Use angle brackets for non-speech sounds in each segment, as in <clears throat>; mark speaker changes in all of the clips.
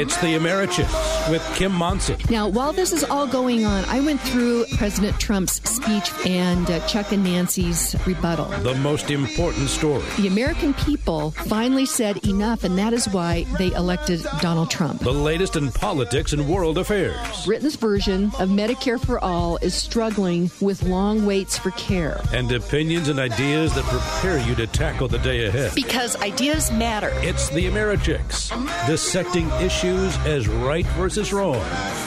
Speaker 1: It's the Americhicks with Kim Monson.
Speaker 2: Now, while this is all going on, I went through President Trump's speech and uh, Chuck and Nancy's rebuttal.
Speaker 1: The most important story.
Speaker 2: The American people finally said enough, and that is why they elected Donald Trump.
Speaker 1: The latest in politics and world affairs.
Speaker 2: Britain's version of Medicare for All is struggling with long waits for care.
Speaker 1: And opinions and ideas that prepare you to tackle the day ahead.
Speaker 2: Because ideas matter.
Speaker 1: It's the Americhicks, dissecting issues as right versus wrong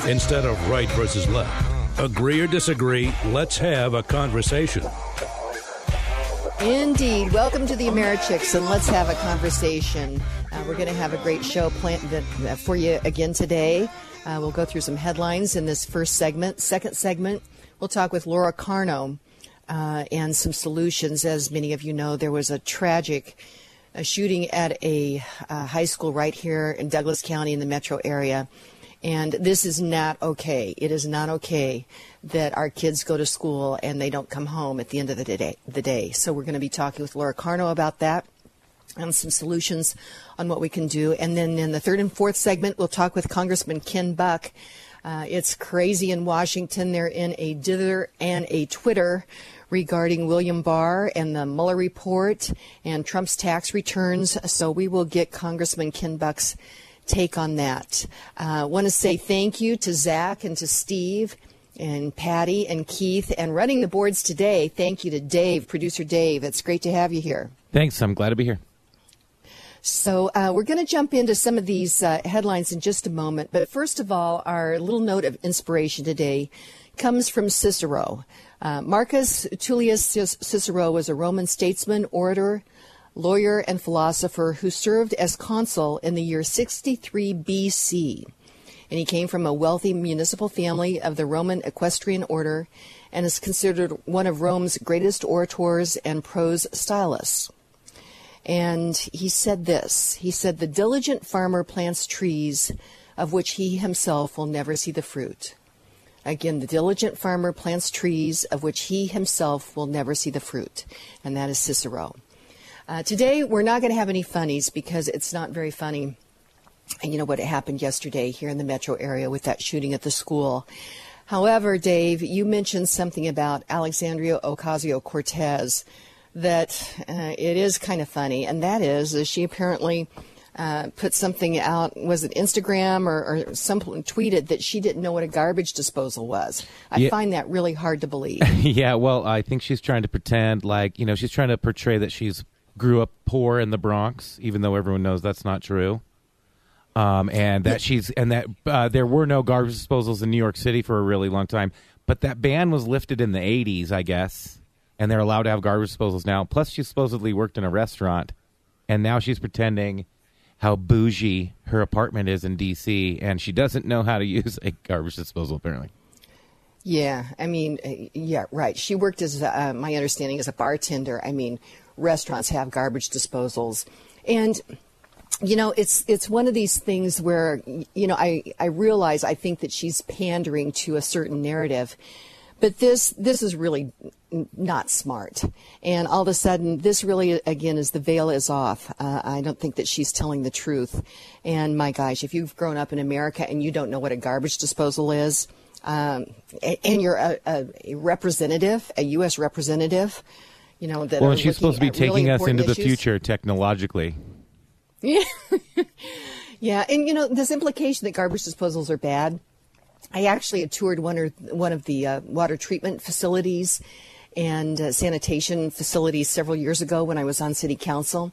Speaker 1: instead of right versus left. Agree or disagree, let's have a conversation.
Speaker 2: Indeed. Welcome to the Americhicks, and let's have a conversation. Uh, we're going to have a great show planned uh, for you again today. Uh, we'll go through some headlines in this first segment. Second segment, we'll talk with Laura Carno uh, and some solutions. As many of you know, there was a tragic a shooting at a uh, high school right here in Douglas County in the metro area. And this is not okay. It is not okay that our kids go to school and they don't come home at the end of the day. The day. So we're going to be talking with Laura Carno about that and some solutions on what we can do. And then in the third and fourth segment, we'll talk with Congressman Ken Buck. Uh, it's crazy in Washington. They're in a dither and a Twitter regarding William Barr and the Mueller report and Trump's tax returns. So we will get Congressman Ken Buck's take on that. I uh, want to say thank you to Zach and to Steve and Patty and Keith and running the boards today. Thank you to Dave, producer Dave. It's great to have you here.
Speaker 3: Thanks. I'm glad to be here.
Speaker 2: So uh, we're going to jump into some of these uh, headlines in just a moment. But first of all, our little note of inspiration today comes from Cicero. Uh, Marcus Tullius Cicero was a Roman statesman, orator, lawyer, and philosopher who served as consul in the year 63 BC. And he came from a wealthy municipal family of the Roman equestrian order and is considered one of Rome's greatest orators and prose stylists. And he said this He said, The diligent farmer plants trees of which he himself will never see the fruit. Again, the diligent farmer plants trees of which he himself will never see the fruit. And that is Cicero. Uh, today, we're not going to have any funnies because it's not very funny. And you know what happened yesterday here in the metro area with that shooting at the school. However, Dave, you mentioned something about Alexandria Ocasio Cortez that uh, it is kind of funny, and that is, is she apparently uh, put something out, was it Instagram or, or some tweeted that she didn't know what a garbage disposal was. I yeah. find that really hard to believe. <laughs>
Speaker 3: yeah, well, I think she's trying to pretend like, you know, she's trying to portray that she's grew up poor in the Bronx, even though everyone knows that's not true. Um, and that she's and that uh, there were no garbage disposals in New York City for a really long time, but that ban was lifted in the '80s, I guess, and they're allowed to have garbage disposals now. Plus, she supposedly worked in a restaurant, and now she's pretending how bougie her apartment is in D.C. and she doesn't know how to <laughs> use a garbage disposal apparently.
Speaker 2: Yeah, I mean, uh, yeah, right. She worked as uh, my understanding as a bartender. I mean, restaurants have garbage disposals. And you know, it's it's one of these things where you know I I realize I think that she's pandering to a certain narrative, but this this is really not smart. And all of a sudden, this really again is the veil is off. Uh, I don't think that she's telling the truth. And my gosh, if you've grown up in America and you don't know what a garbage disposal is, um, and you're a, a, a representative, a U.S. representative you know, that
Speaker 3: well, she's supposed to be taking really us into issues. the future technologically.
Speaker 2: Yeah, <laughs> yeah, and you know, this implication that garbage disposals are bad. I actually had toured one or one of the uh, water treatment facilities and uh, sanitation facilities several years ago when I was on city council.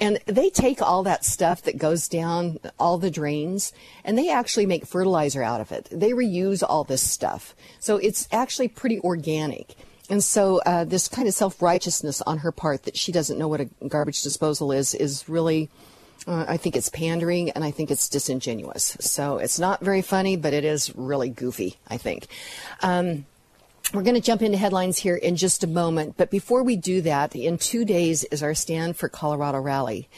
Speaker 2: And they take all that stuff that goes down all the drains and they actually make fertilizer out of it. They reuse all this stuff. So it's actually pretty organic. And so, uh, this kind of self righteousness on her part that she doesn't know what a garbage disposal is is really, uh, I think it's pandering and I think it's disingenuous. So, it's not very funny, but it is really goofy, I think. Um, we're going to jump into headlines here in just a moment. But before we do that, in two days is our Stand for Colorado rally.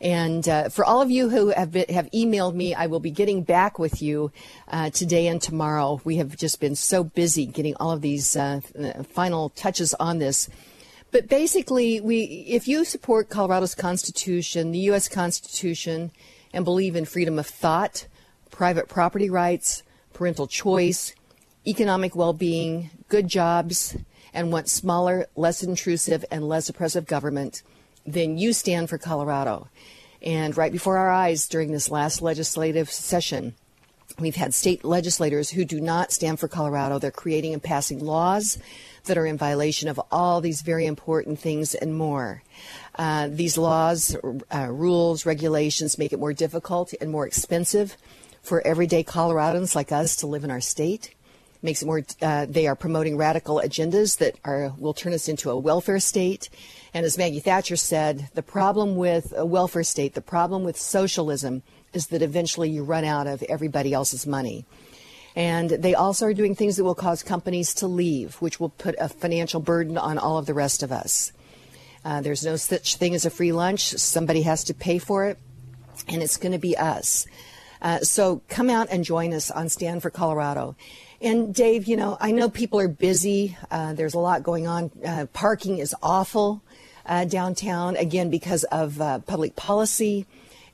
Speaker 2: And uh, for all of you who have, been, have emailed me, I will be getting back with you uh, today and tomorrow. We have just been so busy getting all of these uh, final touches on this. But basically, we, if you support Colorado's Constitution, the U.S. Constitution, and believe in freedom of thought, private property rights, parental choice, economic well being, good jobs, and want smaller, less intrusive, and less oppressive government, then you stand for Colorado. And right before our eyes during this last legislative session, we've had state legislators who do not stand for Colorado. They're creating and passing laws that are in violation of all these very important things and more. Uh, these laws, uh, rules, regulations make it more difficult and more expensive for everyday Coloradans like us to live in our state. Makes it more. Uh, they are promoting radical agendas that are will turn us into a welfare state. And as Maggie Thatcher said, the problem with a welfare state, the problem with socialism, is that eventually you run out of everybody else's money. And they also are doing things that will cause companies to leave, which will put a financial burden on all of the rest of us. Uh, there's no such thing as a free lunch. Somebody has to pay for it, and it's going to be us. Uh, so come out and join us on Stand for Colorado. And Dave, you know, I know people are busy. Uh, there's a lot going on. Uh, parking is awful uh, downtown, again, because of uh, public policy.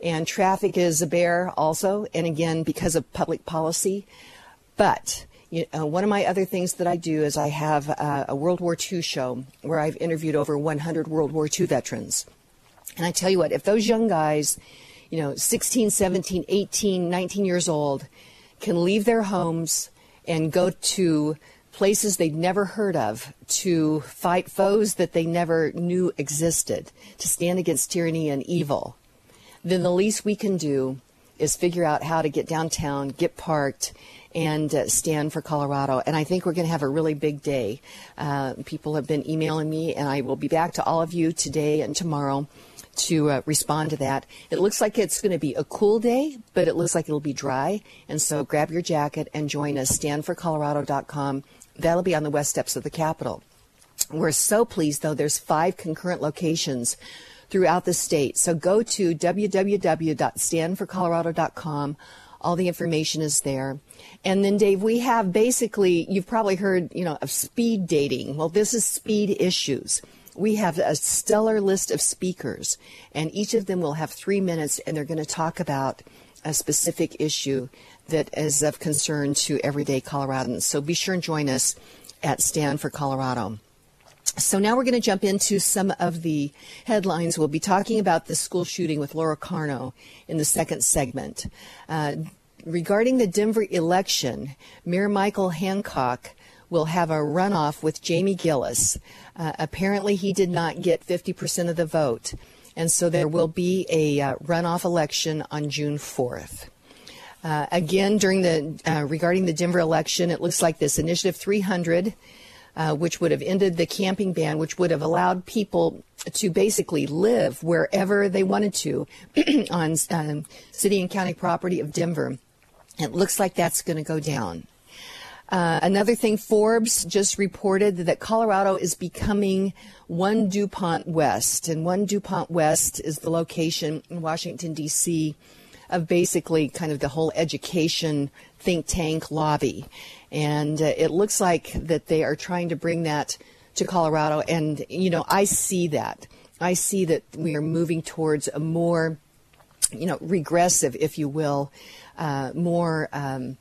Speaker 2: And traffic is a bear also, and again, because of public policy. But you know, one of my other things that I do is I have uh, a World War II show where I've interviewed over 100 World War II veterans. And I tell you what, if those young guys, you know, 16, 17, 18, 19 years old, can leave their homes and go to places they'd never heard of, to fight foes that they never knew existed, to stand against tyranny and evil, then the least we can do is figure out how to get downtown, get parked, and uh, stand for Colorado. And I think we're going to have a really big day. Uh, people have been emailing me, and I will be back to all of you today and tomorrow to uh, respond to that. It looks like it's going to be a cool day, but it looks like it'll be dry. And so grab your jacket and join us. StandForColorado.com. That'll be on the west steps of the Capitol. We're so pleased, though, there's five concurrent locations throughout the state. So go to www.standforcolorado.com. All the information is there. And then, Dave, we have basically, you've probably heard, you know, of speed dating. Well, this is speed issues. We have a stellar list of speakers, and each of them will have three minutes, and they're going to talk about a specific issue that is of concern to everyday Coloradans. So be sure and join us at Stand for Colorado. So now we're going to jump into some of the headlines. We'll be talking about the school shooting with Laura Carno in the second segment. Uh, regarding the Denver election, Mayor Michael Hancock will have a runoff with Jamie Giellis. Uh, apparently, he did not get 50% of the vote, and so there will be a uh, runoff election on June 4th. Uh, again, during the uh, regarding the Denver election, it looks like this Initiative 300 uh, which would have ended the camping ban, which would have allowed people to basically live wherever they wanted to <clears throat> on um, city and county property of Denver. It looks like that's going to go down. Uh, another thing, Forbes just reported that Colorado is becoming one DuPont West, and one DuPont West is the location in Washington, D.C. of basically kind of the whole education think tank lobby. And uh, it looks like that they are trying to bring that to Colorado. And, you know, I see that. I see that we are moving towards a more, you know, regressive, if you will, uh, more um,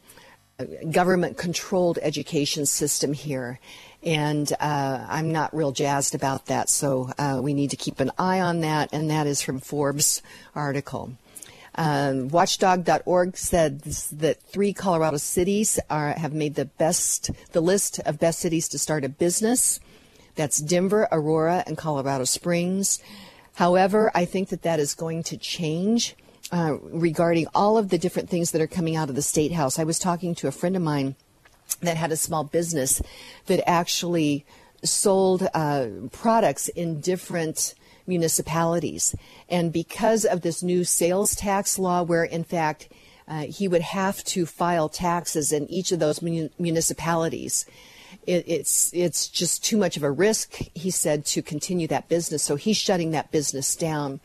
Speaker 2: government controlled education system here. And uh, I'm not real jazzed about that. So uh, we need to keep an eye on that. And that is from Forbes' article. Um, watchdog.org said that three Colorado cities are, have made the best, the list of best cities to start a business. That's Denver, Aurora, and Colorado Springs. However, I think that that is going to change uh, regarding all of the different things that are coming out of the state house. I was talking to a friend of mine that had a small business that actually sold uh, products in different municipalities. And because of this new sales tax law, where in fact uh, he would have to file taxes in each of those mun- municipalities, it, it's it's just too much of a risk, he said, to continue that business. So he's shutting that business down.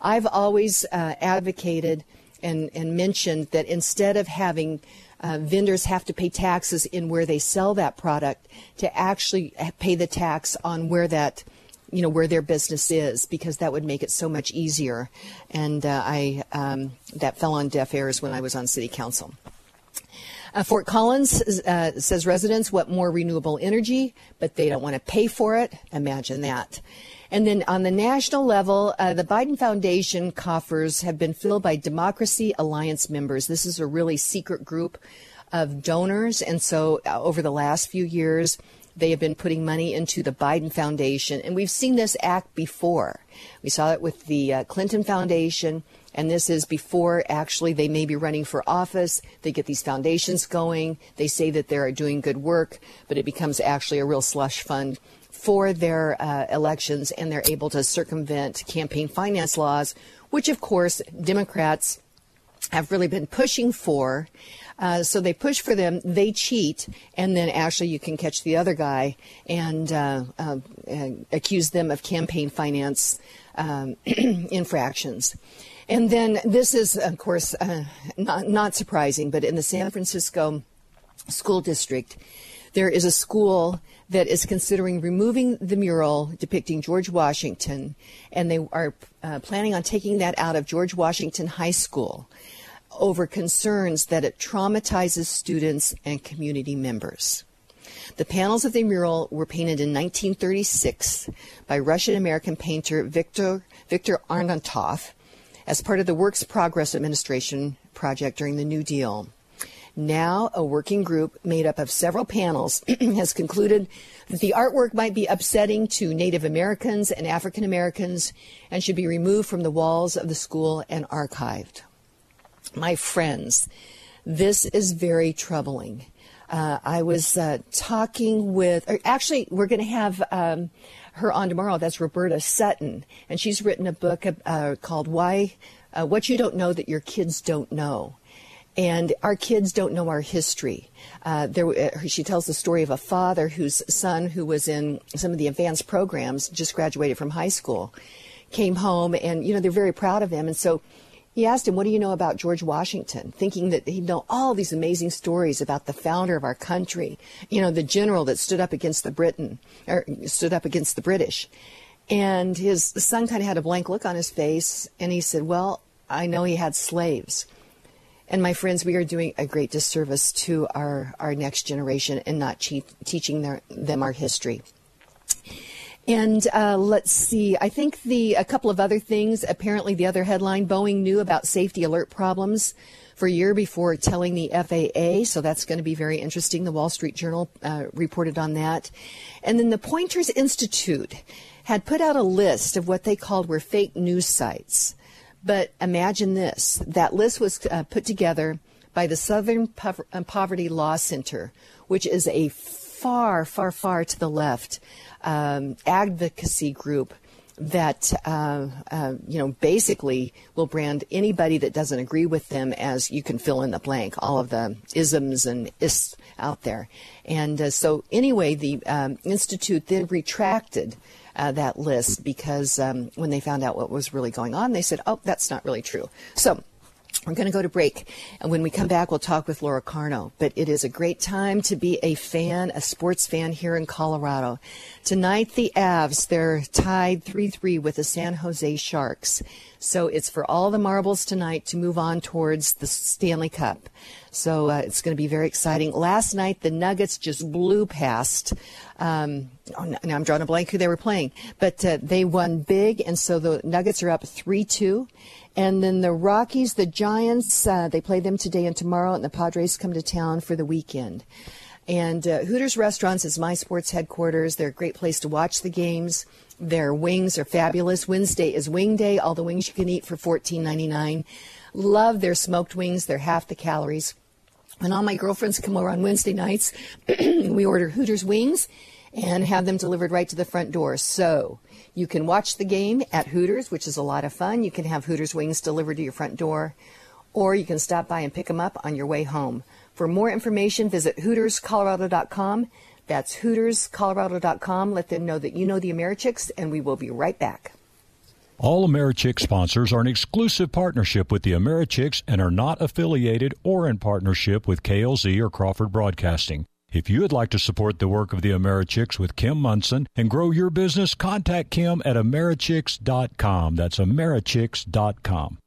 Speaker 2: I've always uh, advocated and, and mentioned that instead of having uh, vendors have to pay taxes in where they sell that product, to actually pay the tax on where that you know, where their business is because that would make it so much easier. And uh, I um, that fell on deaf ears when I was on city council. Uh, Fort Collins uh, says residents want more renewable energy, but they don't want to pay for it. Imagine that. And then on the national level, uh, the Biden Foundation coffers have been filled by Democracy Alliance members. This is a really secret group of donors. And so uh, over the last few years, they have been putting money into the Biden Foundation. And we've seen this act before. We saw it with the uh, Clinton Foundation. And this is before actually they may be running for office. They get these foundations going. They say that they're doing good work, but it becomes actually a real slush fund for their uh, elections, and they're able to circumvent campaign finance laws, which, of course, Democrats have really been pushing for. Uh, so they push for them, they cheat, and then actually you can catch the other guy and, uh, uh, accuse them of campaign finance um, <clears throat> infractions. And then this is, of course, uh, not, not surprising, but in the San Francisco school district, there is a school that is considering removing the mural depicting George Washington, and they are uh, planning on taking that out of George Washington High School over concerns that it traumatizes students and community members. The panels of the mural were painted in 1936 by Russian American painter Viktor, Viktor Arnautoff as part of the Works Progress Administration project during the New Deal. Now, a working group made up of several panels <clears throat> has concluded that the artwork might be upsetting to Native Americans and African Americans and should be removed from the walls of the school and archived. My friends, this is very troubling. Uh, I was uh, talking with, actually, we're going to have um, her on tomorrow. That's Roberta Sutton, and she's written a book uh, called "Why uh, What You Don't Know That Your Kids Don't Know." and our kids don't know our history. Uh, there, uh, she tells the story of a father whose son, who was in some of the advanced programs, just graduated from high school, came home, and you know they're very proud of him, and so. He asked him, What do you know about George Washington? Thinking that he'd know all these amazing stories about the founder of our country, you know, the general that stood up against the Britain, or stood up against the British. And his son kind of had a blank look on his face, and he said, Well, I know he had slaves. And my friends, we are doing a great disservice to our, our next generation and not cheat, teaching their, them our history. And uh, let's see. I think the a couple of other things. Apparently, the other headline: Boeing knew about safety alert problems for a year before telling the FAA. So that's going to be very interesting. The Wall Street Journal uh, reported on that. And then the Poynter's Institute had put out a list of what they called were fake news sites. But imagine this that list was uh, put together by the Southern po- Poverty Law Center, which is a far, far, far to the left um, advocacy group that uh, uh, you know basically will brand anybody that doesn't agree with them as you can fill in the blank all of the isms and ists out there and uh, so anyway the um, institute then retracted uh, that list because um, when they found out what was really going on, they said, oh, that's not really true. So we're going to go to break. And when we come back, we'll talk with Laura Carno. But it is a great time to be a fan, a sports fan here in Colorado. Tonight, the Avs, they're tied 3 3 with the San Jose Sharks. So it's for all the marbles tonight to move on towards the Stanley Cup. So uh, it's going to be very exciting. Last night, the Nuggets just blew past. Um, oh, now I'm drawing a blank who they were playing, but uh, they won big, and so the Nuggets are up 3 2. And then the Rockies, the Giants, uh, they play them today and tomorrow, and the Padres come to town for the weekend. And uh, Hooters Restaurants is my sports headquarters. They're a great place to watch the games. Their wings are fabulous. Wednesday is Wing Day. All the wings you can eat for $14.99. Love their smoked wings. They're half the calories. When all my girlfriends come over on Wednesday nights, <clears throat> we order Hooters wings and have them delivered right to the front door. So you can watch the game at Hooters, which is a lot of fun. You can have Hooters wings delivered to your front door, or you can stop by and pick them up on your way home. For more information, visit HootersColorado.com. That's HootersColorado.com. Let them know that you know the Americhicks, and we will be right back.
Speaker 4: All AmeriChicks sponsors are an exclusive partnership with the Americhicks and are not affiliated or in partnership with KLZ or Crawford Broadcasting. If you would like to support the work of the Americhicks with Kim Monson and grow your business, contact Kim at Americhicks.com. That's Americhicks.com.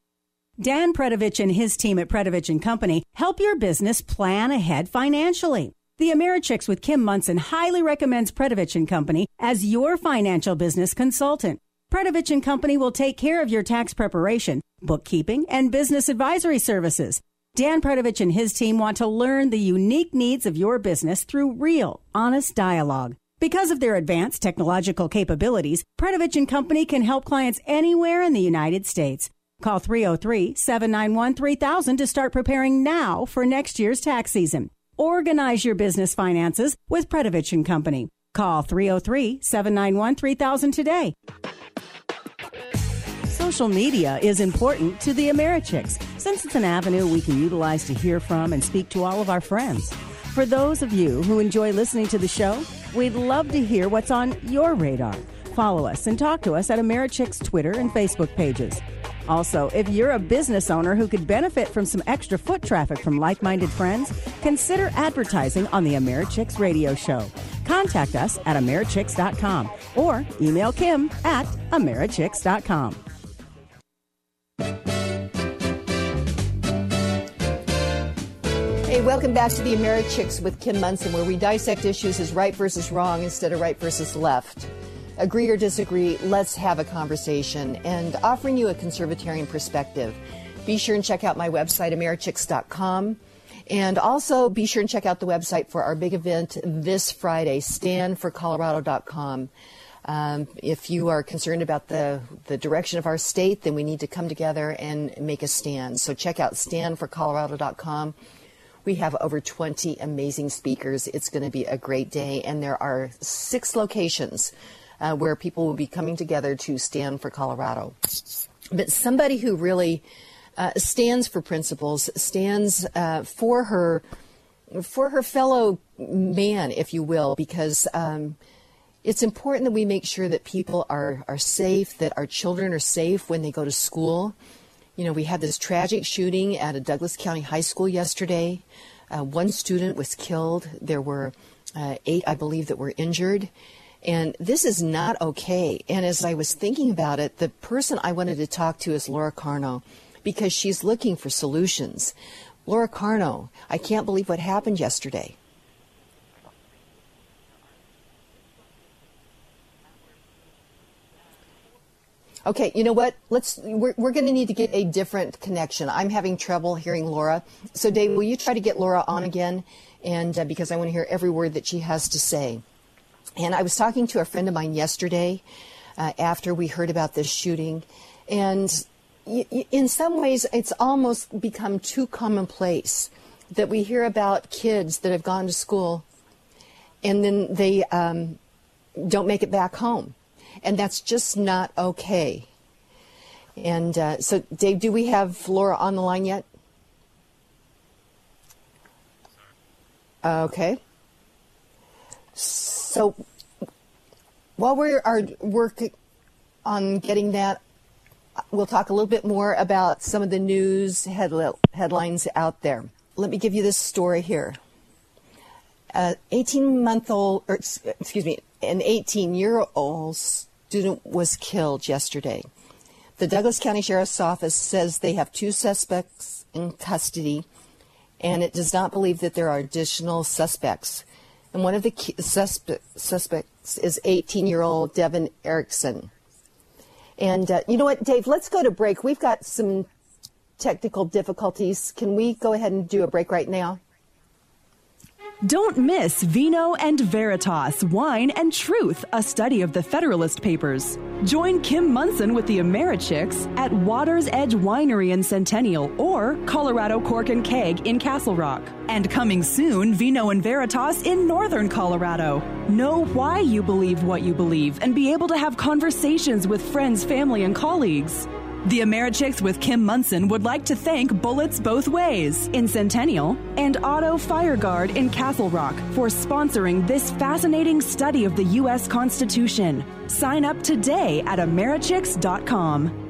Speaker 5: Dan Predovich and his team at Predovich and Company help your business plan ahead financially. The Americhicks with Kim Monson highly recommends Predovich and Company as your financial business consultant. Predovich and Company will take care of your tax preparation, bookkeeping, and business advisory services. Dan Predovich and his team want to learn the unique needs of your business through real, honest dialogue. Because of their advanced technological capabilities, Predovich and Company can help clients anywhere in the United States. Call 303-791-3000 to start preparing now for next year's tax season. Organize your business finances with Predovich and Company. Call 303-791-3000 today. Social media is important to the Americhicks since it's an avenue we can utilize to hear from and speak to all of our friends. For those of you who enjoy listening to the show, we'd love to hear what's on your radar. Follow us and talk to us at Americhicks Twitter and Facebook pages. Also, if you're a business owner who could benefit from some extra foot traffic from like minded friends, consider advertising on the Americhicks radio show. Contact us at Americhicks.com or email Kim at Americhicks.com.
Speaker 2: Hey, welcome back to the Americhicks with Kim Monson, where we dissect issues as right versus wrong instead of right versus left. Agree or disagree, let's have a conversation and offering you a conservatarian perspective. Be sure and check out my website, americhicks.com. And also be sure and check out the website for our big event this Friday, standforcolorado.com. Um, if you are concerned about the, the direction of our state, then we need to come together and make a stand. So check out standforcolorado.com. We have over 20 amazing speakers. It's going to be a great day, and there are six locations uh, where people will be coming together to stand for Colorado. But somebody who really uh, stands for principles, stands uh, for her for her fellow man, if you will, because um, it's important that we make sure that people are are safe, that our children are safe when they go to school. You know, we had this tragic shooting at a Douglas County high school yesterday. Uh, one student was killed. There were uh, eight, I believe, that were injured. And this is not okay. And as I was thinking about it, the person I wanted to talk to is Laura Carno because she's looking for solutions. Laura Carno, I can't believe what happened yesterday. Okay, you know what? Let's we're, we're going to need to get a different connection. I'm having trouble hearing Laura. So Dave, will you try to get Laura on again? And uh, because I want to hear every word that she has to say. And I was talking to a friend of mine yesterday uh, after we heard about this shooting, and y- y- in some ways, it's almost become too commonplace that we hear about kids that have gone to school and then they um, don't make it back home and that's just not okay. And uh, so, Dave, do we have Laura on the line yet? Okay. So, while we are working on getting that, we'll talk a little bit more about some of the news headlines out there. Let me give you this story here. An 18 month old, or excuse me, an 18 year old student was killed yesterday. The Douglas County Sheriff's Office says they have two suspects in custody, and it does not believe that there are additional suspects. And one of the suspe- suspects is 18 year old Devon Erickson. And uh, you know what, Dave, let's go to break. We've got some technical difficulties. Can we go ahead and do a break right now?
Speaker 6: Don't miss Vino and Veritas, Wine and Truth, a study of the Federalist Papers. Join Kim Monson with the Americhicks at Water's Edge Winery in Centennial or Colorado Cork and Keg in Castle Rock. And coming soon, Vino and Veritas in Northern Colorado. Know why you believe what you believe and be able to have conversations with friends, family, and colleagues. The Americhicks with Kim Monson would like to thank Bullets Both Ways in Centennial and Auto Fire Guard in Castle Rock for sponsoring this fascinating study of the U.S. Constitution. Sign up today at Americhicks.com.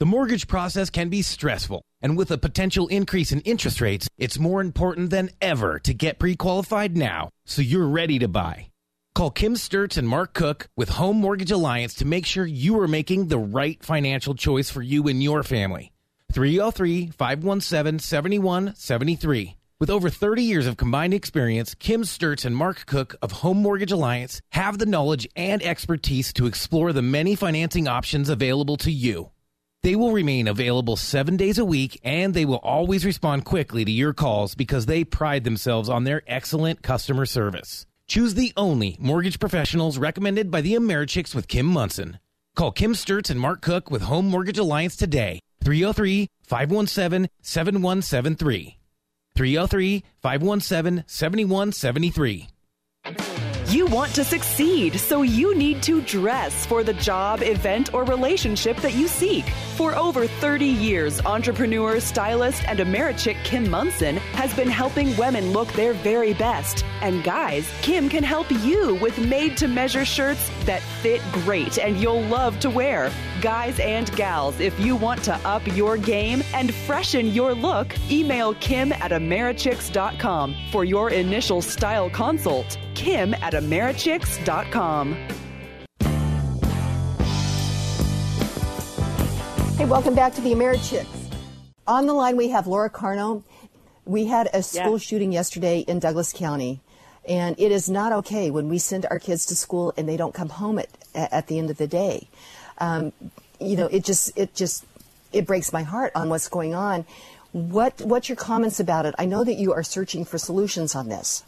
Speaker 7: The mortgage process can be stressful
Speaker 3: And with a potential increase in interest rates, it's more important than ever to get pre qualified now so you're ready to buy. Call Kim Sturts and Mark Cook with Home Mortgage Alliance to make sure you are making the right financial choice for you and your family. 303 517 7173. With over 30 years of combined experience, Kim Sturts and Mark Cook of Home Mortgage Alliance have the knowledge and expertise to explore the many financing options available to you. They will remain available seven days a week and they will always respond quickly to your calls because they pride themselves on their excellent customer service. Choose the only mortgage professionals recommended by the Americhicks with Kim Monson. Call Kim Sturts and Mark Cook with Home Mortgage Alliance today. 303 517 7173. 303 517 7173.
Speaker 6: You want to succeed, so you need to dress for the job, event, or relationship that you seek. For over 30 years, entrepreneur, stylist, and Americhick Kim Monson has been helping women look their very best. And guys, Kim can help you with made to measure shirts that fit great and you'll love to wear. Guys and gals, if you want to up your game and freshen your look, email Kim at Americhicks.com for your initial style consult. Kim at Americhicks.com.
Speaker 2: Hey, welcome back to the Americhicks. On the line, we have Laura Carno. We had a school
Speaker 7: Yes.
Speaker 2: shooting yesterday in Douglas County, and it is not okay when we send our kids to school and they don't come home at at the end of the day. Um, you know, it just it just it breaks my heart on what's going on. What what's your comments about it? I know that you are searching for solutions on this.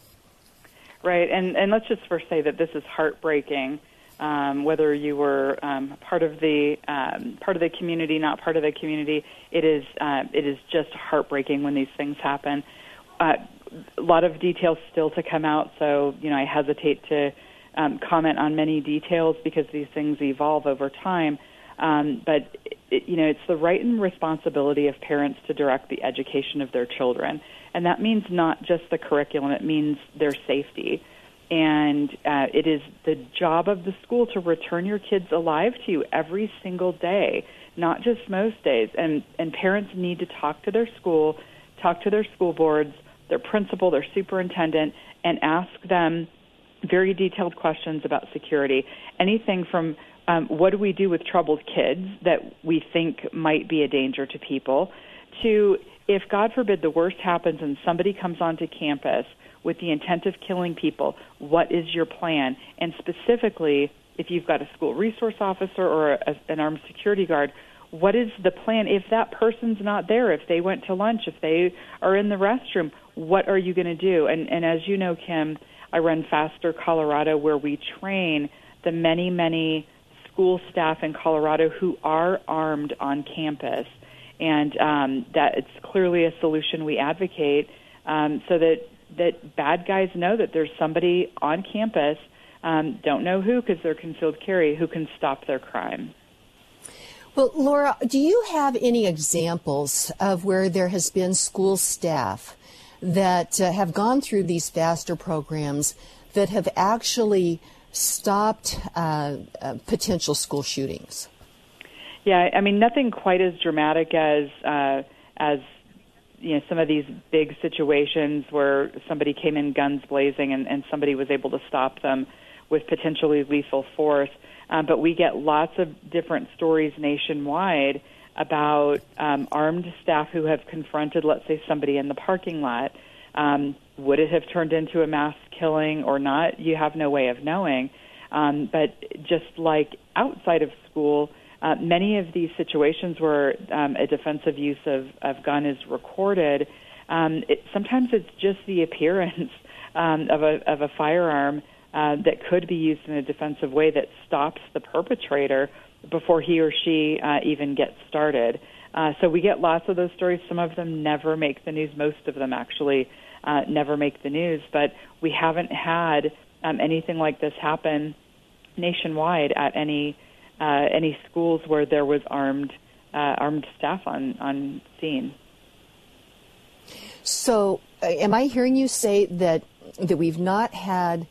Speaker 7: Right, and and let's just first say that this is heartbreaking. Um, whether you were um, part of the um, part of the community, not part of the community, it is uh, it is just heartbreaking when these things happen. Uh, a lot of details still to come out, so you know I hesitate to um, comment on many details because these things evolve over time. Um, but it, you know, it's the right and responsibility of parents to direct the education of their children, and that means not just the curriculum; it means their safety. And uh, it is the job of the school to return your kids alive to you every single day, not just most days. And and parents need to talk to their school, talk to their school boards, their principal, their superintendent, and ask them very detailed questions about security. Anything from um, what do we do with troubled kids that we think might be a danger to people, to if God forbid the worst happens and somebody comes onto campus with the intent of killing people, what is your plan? And specifically, if you've got a school resource officer or a, an armed security guard, what is the plan? If that person's not there if they went to lunch if they are in the restroom what are you going to do? And and as you know kim i run faster colorado where we train the many many school staff in colorado who are armed on campus and um, that it's clearly a solution we advocate um, so that that bad guys know that there's somebody on campus um, don't know who because they're concealed carry who can stop their crime
Speaker 2: Well, Laura, do you have any examples of where there has been school staff that uh, have gone through these faster programs that have actually stopped uh, uh, potential school shootings?
Speaker 7: Yeah, I mean nothing quite as dramatic as uh, as you know some of these big situations where somebody came in guns blazing and, and somebody was able to stop them with potentially lethal force. Um, but we get lots of different stories nationwide about um, armed staff who have confronted, let's say, somebody in the parking lot. Um, would it have turned into a mass killing or not? You have no way of knowing. Um, but just like outside of school, uh, many of these situations where um, a defensive use of, of gun is recorded, um, it, sometimes it's just the <laughs> appearance um, of a of a firearm uh, that could be used in a defensive way that stops the perpetrator before he or she uh, even gets started. Uh, so we get lots of those stories. Some of them never make the news. Most of them actually uh, never make the news. But we haven't had um, anything like this happen nationwide at any uh, any schools where there was armed uh, armed staff on on scene.
Speaker 2: So, uh, am I hearing you say that that we've not had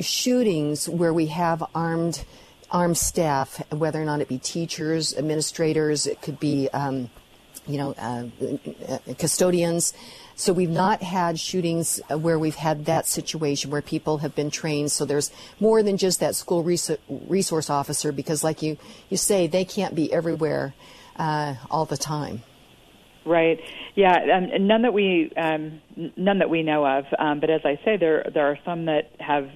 Speaker 2: shootings where we have armed armed staff, whether or not it be teachers, administrators, it could be um, you know, uh, custodians. So we've not had shootings where we've had that situation where people have been trained. So there's more than just that school resource officer because, like you, you say, they can't be everywhere uh, all the time.
Speaker 7: Right. Yeah. Um, none that we um, none that we know of. Um, but as I say, there there are some that have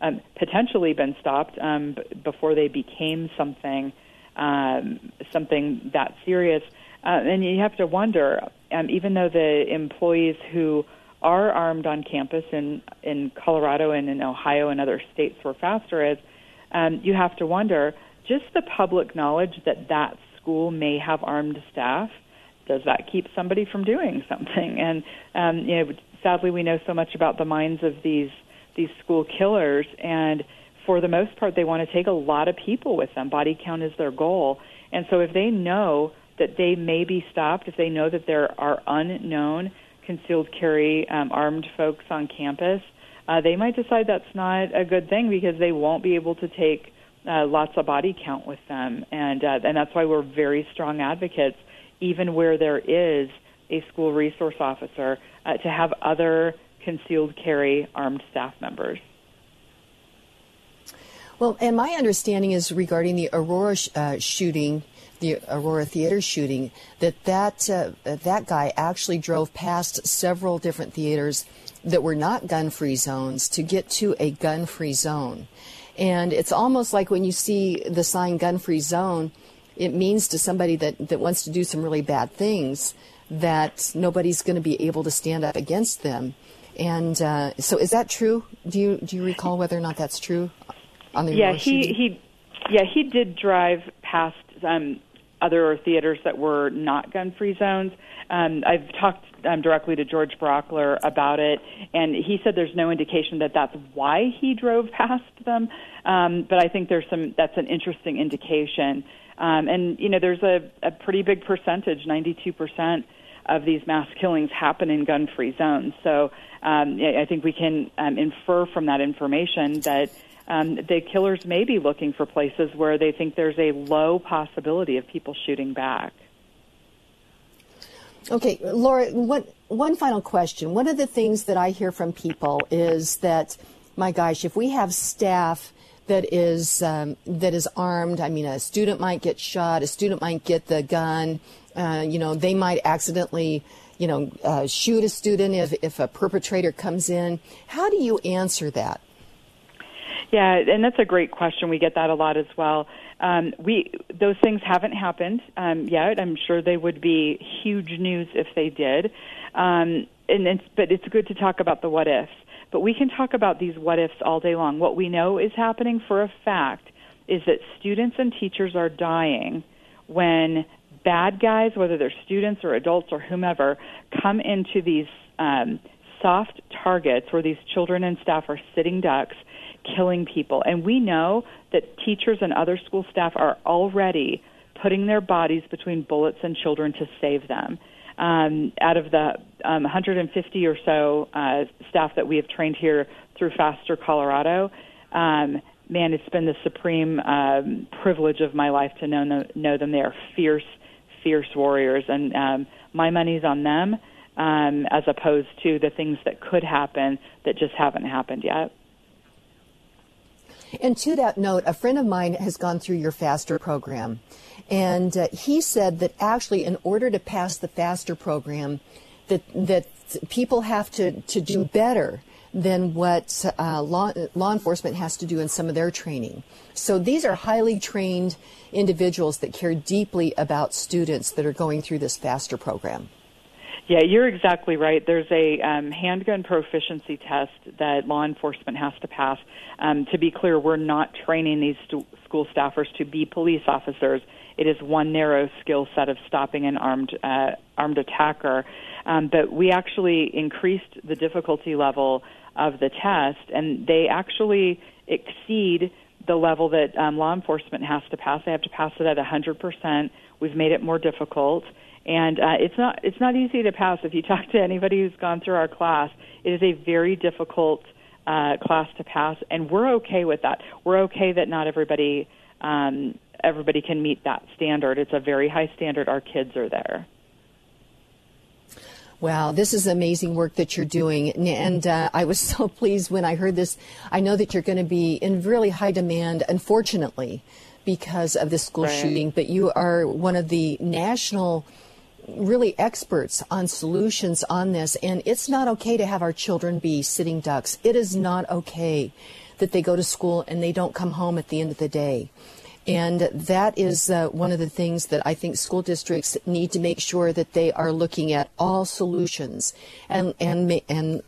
Speaker 7: um, potentially been stopped um, b- before they became something um, something that serious. Uh, and you have to wonder, um, even though the employees who are armed on campus in in Colorado and in Ohio and other states where faster is, um, you have to wonder just the public knowledge that that school may have armed staff. Does that keep somebody from doing something? <laughs> And um, you know, sadly, we know so much about the minds of these these school killers, and for the most part, they want to take a lot of people with them. Body count is their goal, and so if they know that they may be stopped, if they know that there are unknown concealed carry um, armed folks on campus, uh, they might decide that's not a good thing because they won't be able to take uh, lots of body count with them, and uh, and that's why we're very strong advocates, even where there is a school resource officer, uh, to have other concealed carry armed staff members.
Speaker 2: Well, and my understanding is regarding the Aurora sh- uh, shooting, the Aurora Theater shooting, that that uh, that guy actually drove past several different theaters that were not gun-free zones to get to a gun-free zone, and it's almost like when you see the sign "gun-free zone," it means to somebody that that wants to do some really bad things that nobody's going to be able to stand up against them. And uh, so, is that true? Do you do you recall whether or not that's true? On the
Speaker 7: yeah, he he yeah he did drive past um, other theaters that were not gun-free zones. Um, I've talked um, directly to George Brauchler about it, and he said there's no indication that that's why he drove <laughs> past them. Um, but I think there's some that's an interesting indication. Um, and you know, there's a, a pretty big percentage, 92 percent of these mass killings happen in gun-free zones. So um, I think we can um, infer from that information that um, the killers may be looking for places where they think there's a low possibility of people shooting back.
Speaker 2: Okay, Laura, what, one final question. One of the things that I hear from people is that, my gosh, if we have staff that is um, that is armed, I mean, a student might get shot, a student might get the gun, uh, you know, they might accidentally, you know, uh, shoot a student if, if a perpetrator comes in. How do you answer that?
Speaker 7: Yeah, and that's a great question. We get that a lot as well. Um, we those things haven't happened um, yet. I'm sure they would be huge news if they did. Um, and it's, but it's good to talk about the what ifs. But we can talk about these what ifs all day long. What we know is happening for a fact is that students and teachers are dying when bad guys, whether they're students or adults or whomever, come into these um, soft targets where these children and staff are sitting ducks, killing people. And we know that teachers and other school staff are already putting their bodies between bullets and children to save them. Um, out of the um, 150 or so uh, staff that we have trained here through Faster Colorado, um, man, it's been the supreme um, privilege of my life to know, know them. They are fierce fierce warriors, and um, my money's on them um, as opposed to the things that could happen that just haven't happened yet.
Speaker 2: And to that note, a friend of mine has gone through your FASTER program. And uh, he said that actually, in order to pass the FASTER program, that, that people have to, to do better than what uh, law, law enforcement has to do in some of their training. So these are highly trained individuals that care deeply about students that are going through this FASTER program.
Speaker 7: Yeah, you're exactly right. There's a um, handgun proficiency test that law enforcement has to pass. Um, to be clear, we're not training these st- school staffers to be police officers. It is one narrow skill set of stopping an armed uh, armed attacker. Um, but we actually increased the difficulty level of the test, and they actually exceed the level that um, law enforcement has to pass. They have to pass it at 100%. We've made it more difficult, and uh, it's not it's not easy to pass. If you <laughs> talk to anybody who's gone through our class, it is a very difficult uh, class to pass, and we're okay with that. We're okay that not everybody um, everybody can meet that standard. It's a very high standard. Our kids are there.
Speaker 2: Wow, this is amazing work that you're doing. And uh, I was <laughs> so pleased when I heard this. I know that you're going to be in really high demand, unfortunately, because of the school
Speaker 7: Right.
Speaker 2: shooting, but you are one of the national really experts on solutions on this and it's not okay to have our children be sitting ducks. It is not okay that they go to school and they don't come home at the end of the day. And that is uh, one of the things that I think school districts need to make sure that they are looking at all solutions and and and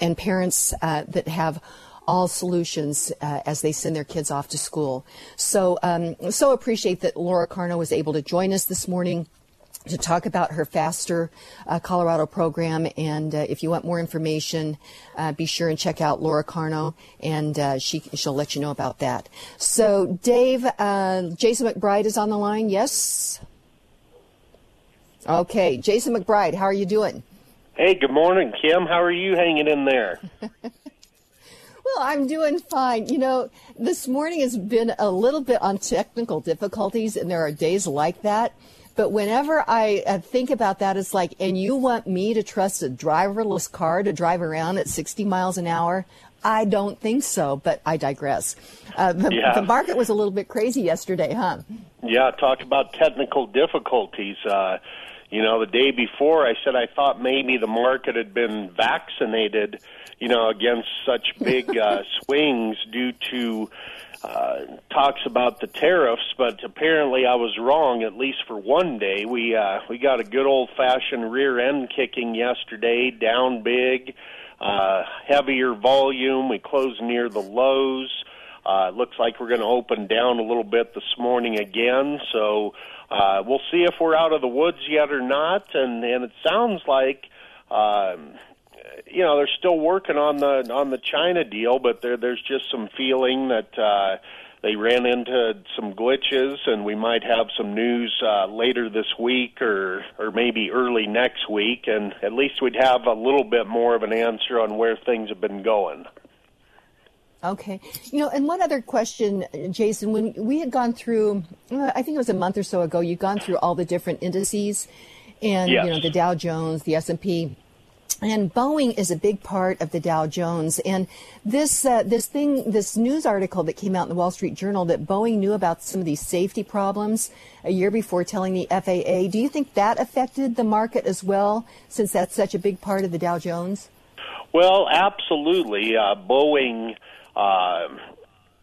Speaker 2: and parents uh, that have all solutions uh, as they send their kids off to school. So um, so appreciate that Laura Carno was able to join us this morning to talk about her Faster uh, Colorado program. And uh, if you want more information, uh, be sure and check out Laura Carno, and uh, she she'll let you know about that. So, Dave, uh, Jason McBride is on the line. Yes. Okay, Jason McBride, how are you doing?
Speaker 8: Hey, good morning, Kim. How are you hanging in there? <laughs>
Speaker 2: Well, I'm doing fine. You know, this morning has been a little bit on technical difficulties, and there are days like that. But whenever I uh, think about that, it's like, and you want me to trust a driverless car to drive around at 60 miles an hour? I don't think so, but I digress. Uh, the,
Speaker 8: Yeah.
Speaker 2: the market was a little bit crazy yesterday, huh?
Speaker 8: Yeah, talk about technical difficulties. Uh, you know, the day before I said I thought maybe the market had been vaccinated, you know, against such big <laughs> uh, swings due to uh, talks about the tariffs, but apparently I was wrong. At least for one day, we uh, we got a good old fashioned rear end kicking yesterday, down big, uh, heavier volume. We closed near the lows. Uh, looks like we're going to open down a little bit this morning again. So uh, we'll see if we're out of the woods yet or not. And and it sounds like. Um, you know they're still working on the on the China deal, but there there's just some feeling that uh, they ran into some glitches, and we might have some news uh, later this week or or maybe early next week, and at least we'd have a little bit more of an answer on where things have been going.
Speaker 2: Okay. You know, and one other question, Jason, when we had gone through, uh, I think it was a month or so ago, you'd gone through all the different indices and,
Speaker 8: Yes.
Speaker 2: you know, the Dow Jones, the S&P, and Boeing is a big part of the Dow Jones. And this uh, this thing, this news article that came out in the Wall Street Journal that Boeing knew about some of these safety problems a year before telling the FAA. Do you think that affected the market as well, since that's such a big part of the Dow Jones?
Speaker 8: Well, absolutely. Uh, Boeing, uh,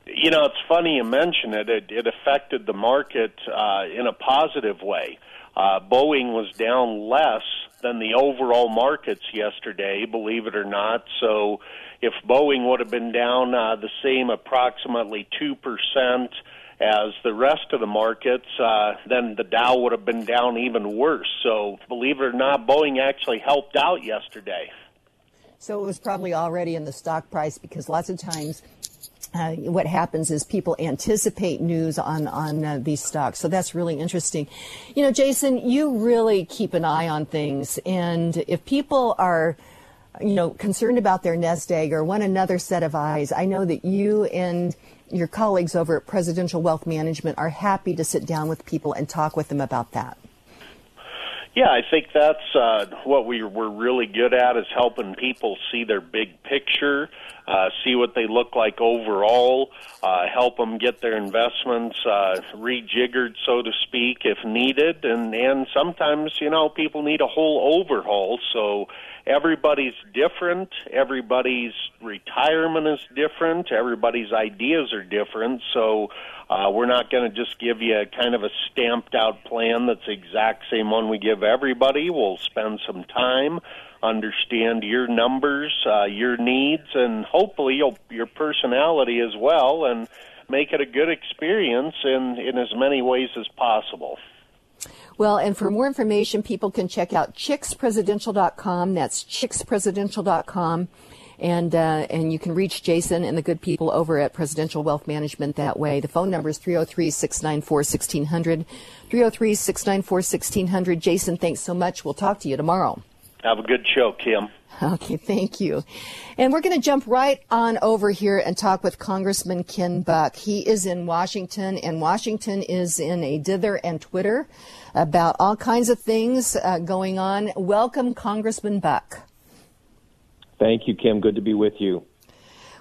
Speaker 8: you know, it's funny you mention it. It, it affected the market uh, in a positive way. Uh, Boeing was down less than the overall markets yesterday, believe it or not. So, if Boeing would have been down uh, the same approximately 2% as the rest of the markets, uh, then the Dow would have been down even worse. So, believe it or not, Boeing actually helped out yesterday.
Speaker 2: So it was probably already in the stock price because lots of times uh, what happens is people anticipate news on on uh, these stocks. So that's really interesting. You know, Jason, you really keep an eye on things, and if people are you know concerned about their nest egg or want another set of eyes, I know that you and your colleagues over at Presidential Wealth Management are happy to sit down with people and talk with them about that.
Speaker 8: Yeah, I think that's uh, what we we're really good at is helping people see their big picture, uh, see what they look like overall, uh, help them get their investments uh, rejiggered, so to speak, if needed, and and sometimes you know people need a whole overhaul. So everybody's different, everybody's retirement is different, everybody's ideas are different. So uh, we're not going to just give you a kind of a stamped out plan that's the exact same one we give everybody. We'll spend some time, understand your numbers, uh, your needs, and hopefully your personality as well, and make it a good experience in, in as many ways as possible.
Speaker 2: Well, and for more information, people can check out chickspresidential.com. That's chickspresidential.com. And, uh, and you can reach Jason and the good people over at Presidential Wealth Management that way. The phone number is 303 694 1600. 303 694 1600. Jason, thanks so much. We'll talk to you tomorrow.
Speaker 8: Have a good show, Kim.
Speaker 2: Okay, thank you. And we're going to jump right on over here and talk with Congressman Ken Buck. He is in Washington, and Washington is in a dither and Twitter about all kinds of things uh, going on. Welcome, Congressman Buck.
Speaker 9: Thank you, Kim. Good to be with you.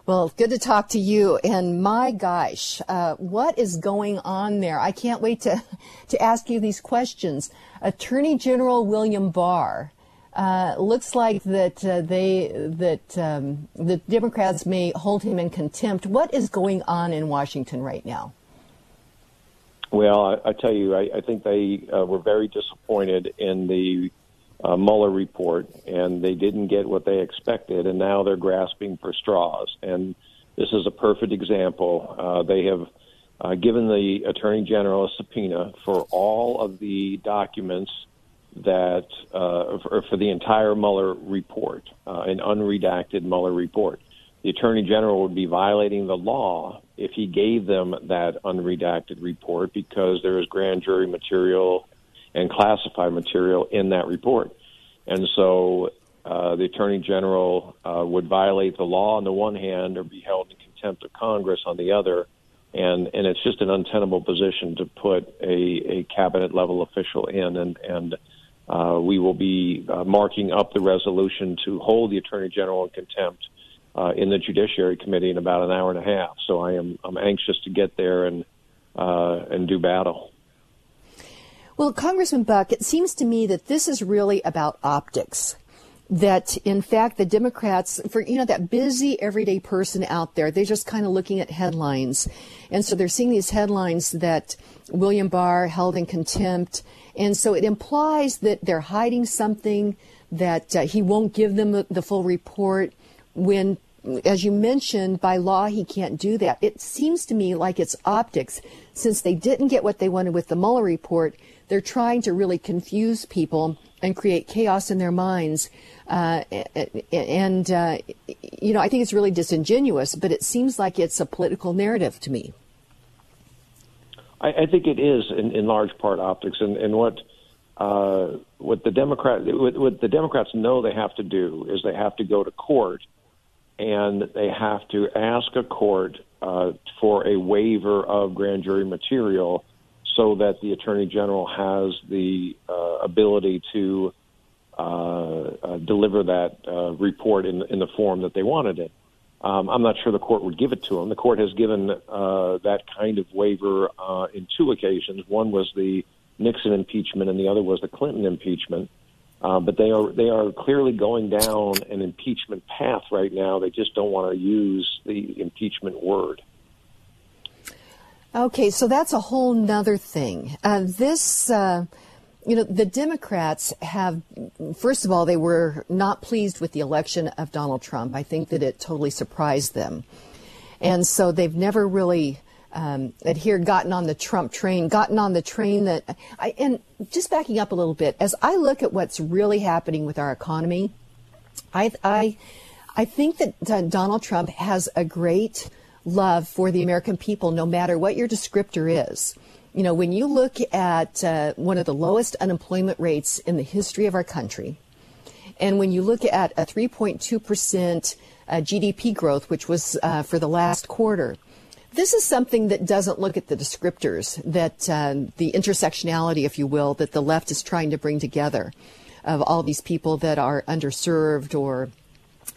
Speaker 2: Well, good to talk to you. And my gosh, uh, what is going on there? I can't wait to, <laughs> to ask you these questions. Attorney General William Barr. Uh, looks like that uh, they that um, the Democrats may hold him in contempt. What is going on in Washington right now?
Speaker 9: Well, I, I tell you, I, I think they uh, were very disappointed in the uh, Mueller report, and they didn't get what they expected, and now they're grasping for straws. And this is a perfect example. Uh, they have uh, given the Attorney General a subpoena for all of the documents that uh, for, for the entire Mueller report, uh, an unredacted Mueller report. The Attorney General would be violating the law if he gave them that unredacted report because there is grand jury material and classified material in that report. And so uh, the Attorney General uh, would violate the law on the one hand or be held in contempt of Congress on the other. And, and it's just an untenable position to put a, a cabinet level official in. And, and uh, we will be uh, marking up the resolution to hold the Attorney General in contempt uh, in the Judiciary Committee in about an hour and a half. So I am I'm anxious to get there and uh, and do battle.
Speaker 2: Well, Congressman Buck, it seems to me that this is really about optics. That in fact the Democrats, for you know that busy everyday person out there, they're just kind of looking at headlines, and so they're seeing these headlines that William Barr held in contempt, and so it implies that they're hiding something, that uh, he won't give them the, the full report. When as you mentioned, by law, he can't do that. It seems to me like it's optics. Since they didn't get what they wanted with the Mueller report, they're trying to really confuse people and create chaos in their minds. Uh, and, uh, you know, I think it's really disingenuous, but it seems like it's a political narrative to me.
Speaker 9: I, I think it is in, in large part optics. And, and what, uh, what the Democrat, what, what the Democrats know they have to do is they have to go to court and they have to ask a court uh, for a waiver of grand jury material so that the attorney general has the uh, ability to uh, uh, deliver that uh, report in, in the form that they wanted it. Um, I'm not sure the court would give it to them. The court has given uh, that kind of waiver in two occasions. One was the Nixon impeachment, and the other was the Clinton impeachment. Uh, but they are they are clearly going down an impeachment path right now. They just don't want to use the impeachment word.
Speaker 2: Okay, so that's a whole nother thing. Uh, this, uh, you know, the Democrats have, first of all, they were not pleased with the election of Donald Trump. I think that it totally surprised them. And so they've never really um, adhered, gotten on the Trump train, gotten on the train that, I, and just backing up a little bit, as I look at what's really happening with our economy, I, I, I think that uh, Donald Trump has a great love for the American people, no matter what your descriptor is. You know, when you look at uh, one of the lowest unemployment rates in the history of our country, and when you look at a 3.2% uh, GDP growth, which was uh, for the last quarter, this is something that doesn't look at the descriptors, that uh, the intersectionality, if you will, that the left is trying to bring together of all these people that are underserved or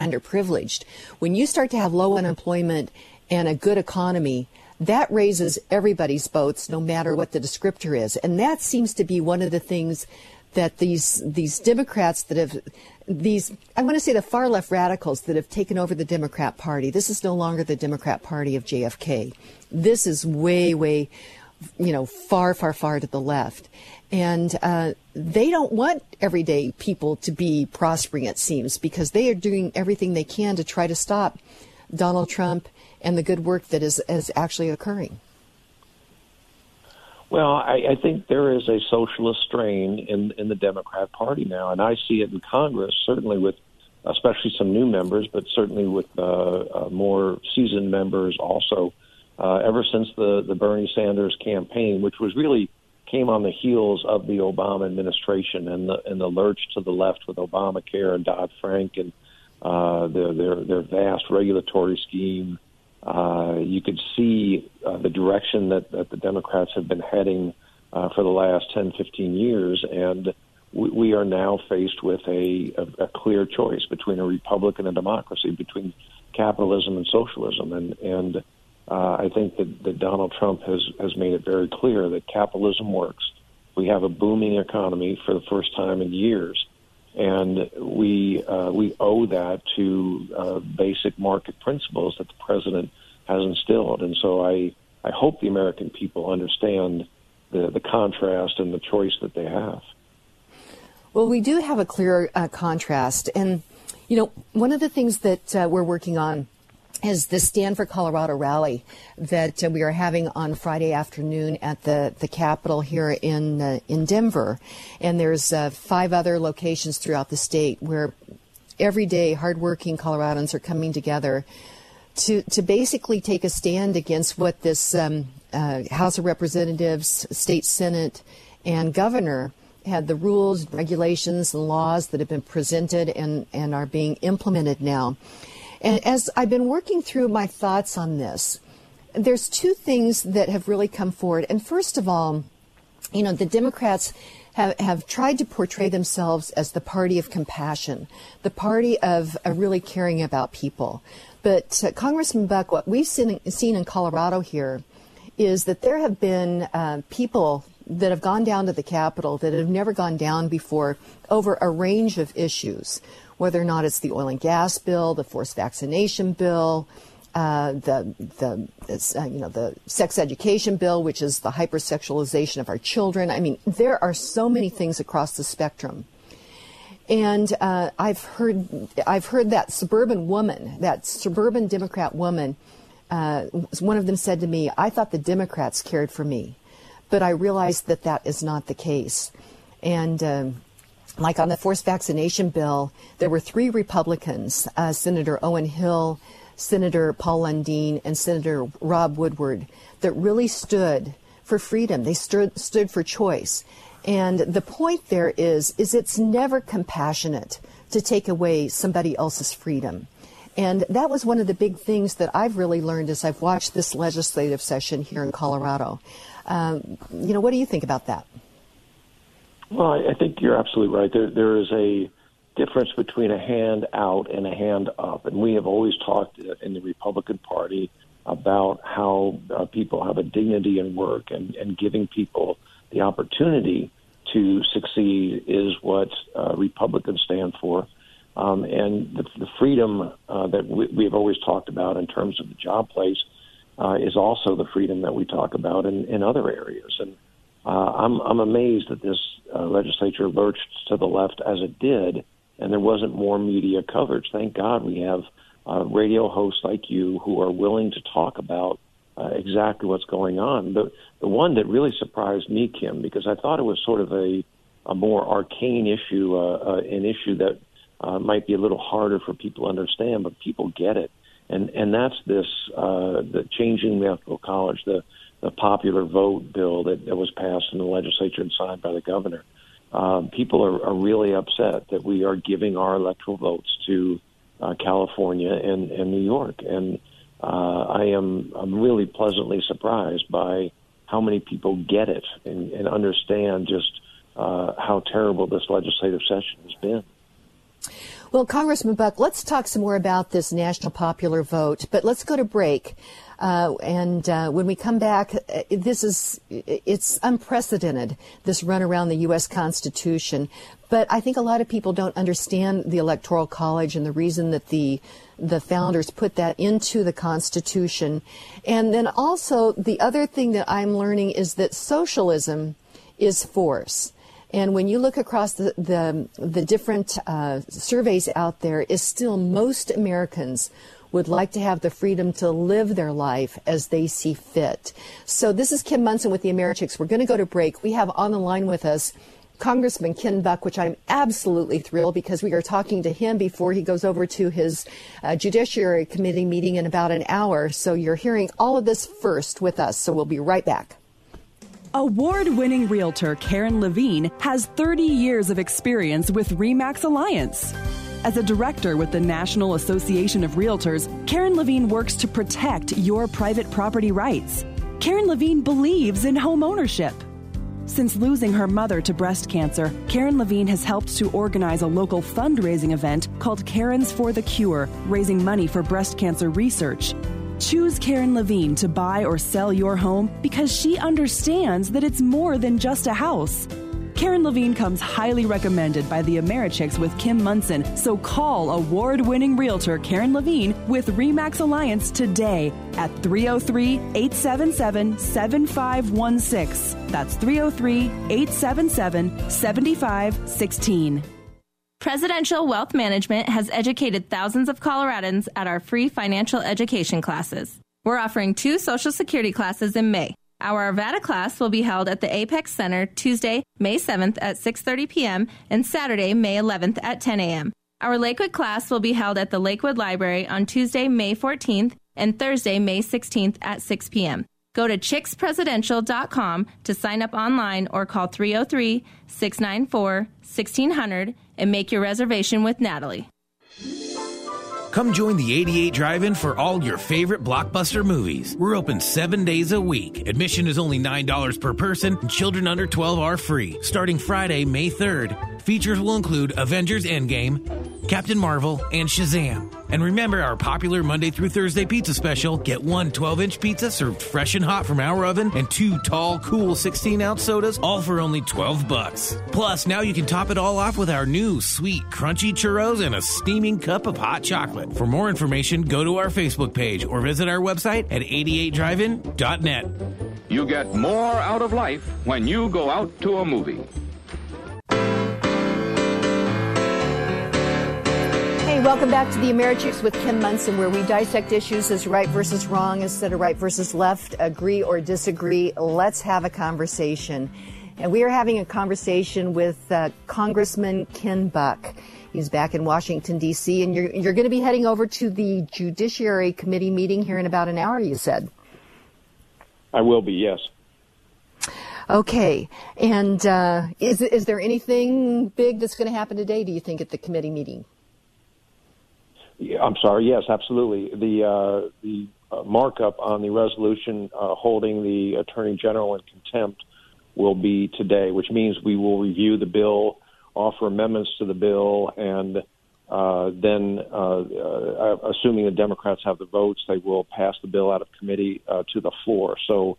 Speaker 2: underprivileged. When you start to have low unemployment and a good economy, that raises everybody's boats, no matter what the descriptor is. And that seems to be one of the things that these these Democrats that have these I want to say the far left radicals that have taken over the Democrat Party. This is no longer the Democrat Party of JFK. This is way way you know far far far to the left. And uh, they don't want everyday people to be prospering, it seems, because they are doing everything they can to try to stop Donald Trump and the good work that is, is actually occurring?
Speaker 9: Well, I, I think there is a socialist strain in in the Democrat Party now, and I see it in Congress, certainly with especially some new members, but certainly with uh, uh, more seasoned members also. Uh, ever since the the Bernie Sanders campaign, which was really came on the heels of the Obama administration and the and the lurch to the left with Obamacare and Dodd Frank and uh, their their their vast regulatory scheme uh, you could see uh, the direction that, that the Democrats have been heading uh, for the last 10, 15 years, and we, we are now faced with a, a, a clear choice between a republic and a democracy, between capitalism and socialism, and and uh, I think that, that Donald Trump has has made it very clear that capitalism works. We have a booming economy for the first time in years, and we uh, we owe that to uh, basic market principles that the president has instilled. And so I I hope the American people understand the the contrast and the choice that they have.
Speaker 2: Well, we do have a clear uh, contrast, and you know one of the things that uh, we're working on is the Stand for Colorado rally that uh, we are having on Friday afternoon at the, the Capitol here in uh, in Denver, and there's uh, five other locations throughout the state where every day hardworking Coloradans are coming together to to basically take a stand against what this um, uh, House of Representatives, state Senate, and governor had the rules, regulations, and laws that have been presented and, and are being implemented now. And as I've been working through my thoughts on this, there's two things that have really come forward. And first of all, you know, the Democrats have, have tried to portray themselves as the party of compassion, the party of uh, really caring about people. But uh, Congressman Buck, what we've seen, seen in Colorado here is that there have been uh, people that have gone down to the Capitol that have never gone down before over a range of issues whether or not it's the oil and gas bill, the forced vaccination bill, uh, the the uh, you know the sex education bill, which is the hypersexualization of our children. I mean, there are so many things across the spectrum. And uh, I've heard I've heard that suburban woman, that suburban Democrat woman, uh, one of them said to me, "I thought the Democrats cared for me, but I realized that that is not the case." And um, like on the forced vaccination bill, there were three Republicans, uh, Senator Owen Hill, Senator Paul Lundeen, and Senator Rob Woodward, that really stood for freedom. They stood, stood for choice. And the point there is, is it's never compassionate to take away somebody else's freedom. And that was one of the big things that I've really learned as I've watched this legislative session here in Colorado. Um, you know, what do you think about that?
Speaker 9: Well, I think you're absolutely right. There, there is a difference between a hand out and a hand up, and we have always talked in the Republican Party about how uh, people have a dignity in work, and, and giving people the opportunity to succeed is what uh, Republicans stand for. Um, and the, the freedom uh, that we, we have always talked about in terms of the job place uh, is also the freedom that we talk about in, in other areas. And uh, I'm, I'm amazed that this uh, legislature lurched to the left as it did, and there wasn't more media coverage. Thank God we have uh, radio hosts like you who are willing to talk about uh, exactly what's going on. The the one that really surprised me, Kim, because I thought it was sort of a a more arcane issue, uh, uh, an issue that uh, might be a little harder for people to understand, but people get it, and and that's this uh, the changing electoral college, the the popular vote bill that, that was passed in the legislature and signed by the governor. Um, people are, are really upset that we are giving our electoral votes to uh, California and, and New York, and uh, I am I'm really pleasantly surprised by how many people get it and, and understand just uh, how terrible this legislative session has been.
Speaker 2: Well, Congressman Buck, let's talk some more about this national popular vote, but let's go to break. Uh, and uh, when we come back, uh, this is it's unprecedented. This run around the U.S. Constitution, but I think a lot of people don't understand the Electoral College and the reason that the the founders put that into the Constitution. And then also the other thing that I'm learning is that socialism is force. And when you look across the the, the different uh, surveys out there, is still most Americans would like to have the freedom to live their life as they see fit. So this is Kim Monson with the Americhicks. We're going to go to break. We have on the line with us Congressman Ken Buck, which I'm absolutely thrilled because we are talking to him before he goes over to his uh, Judiciary Committee meeting in about an hour. So you're hearing all of this first with us. So we'll be right back.
Speaker 6: Award winning realtor Karen Levine has 30 years of experience with REMAX Alliance. As a director with the National Association of Realtors, Karen Levine works to protect your private property rights. Karen Levine believes in home ownership. Since losing her mother to breast cancer, Karen Levine has helped to organize a local fundraising event called Karen's for the Cure, raising money for breast cancer research. Choose Karen Levine to buy or sell your home because she understands that it's more than just a house. Karen Levine comes highly recommended by the Americhicks with Kim Monson. so call award winning realtor Karen Levine with REMAX Alliance today at 303 877 7516. That's 303 877 7516.
Speaker 10: Presidential Wealth Management has educated thousands of Coloradans at our free financial education classes. We're offering two Social Security classes in May. Our Arvada class will be held at the Apex Center Tuesday, May 7th at 6:30 p.m. and Saturday, May 11th at 10 a.m. Our Lakewood class will be held at the Lakewood Library on Tuesday, May 14th and Thursday, May 16th at 6 p.m. Go to chickspresidential.com to sign up online or call 303 694 1600 and make your reservation with Natalie.
Speaker 11: Come join the 88 Drive In for all your favorite blockbuster movies. We're open seven days a week. Admission is only $9 per person, and children under 12 are free. Starting Friday, May 3rd, features will include Avengers Endgame, Captain Marvel, and Shazam. And remember our popular Monday through Thursday pizza special. Get one 12 inch pizza served fresh and hot from our oven and two tall, cool 16 ounce sodas, all for only 12 bucks. Plus, now you can top it all off with our new sweet, crunchy churros and a steaming cup of hot chocolate. For more information, go to our Facebook page or visit our website at 88drivein.net.
Speaker 12: You get more out of life when you go out to a movie.
Speaker 2: Hey, welcome back to the Americhicks with Kim Monson, where we dissect issues as right versus wrong instead of right versus left, agree or disagree. Let's have a conversation. And we are having a conversation with uh, Congressman Ken Buck. He's back in Washington, D.C., and you're, you're going to be heading over to the Judiciary Committee meeting here in about an hour, you said.
Speaker 9: I will be, yes.
Speaker 2: Okay. And uh, is, is there anything big that's going to happen today, do you think, at the committee meeting?
Speaker 9: I'm sorry. Yes, absolutely. The uh, the uh, markup on the resolution uh, holding the attorney general in contempt will be today, which means we will review the bill, offer amendments to the bill, and uh, then, uh, uh, assuming the Democrats have the votes, they will pass the bill out of committee to the floor. So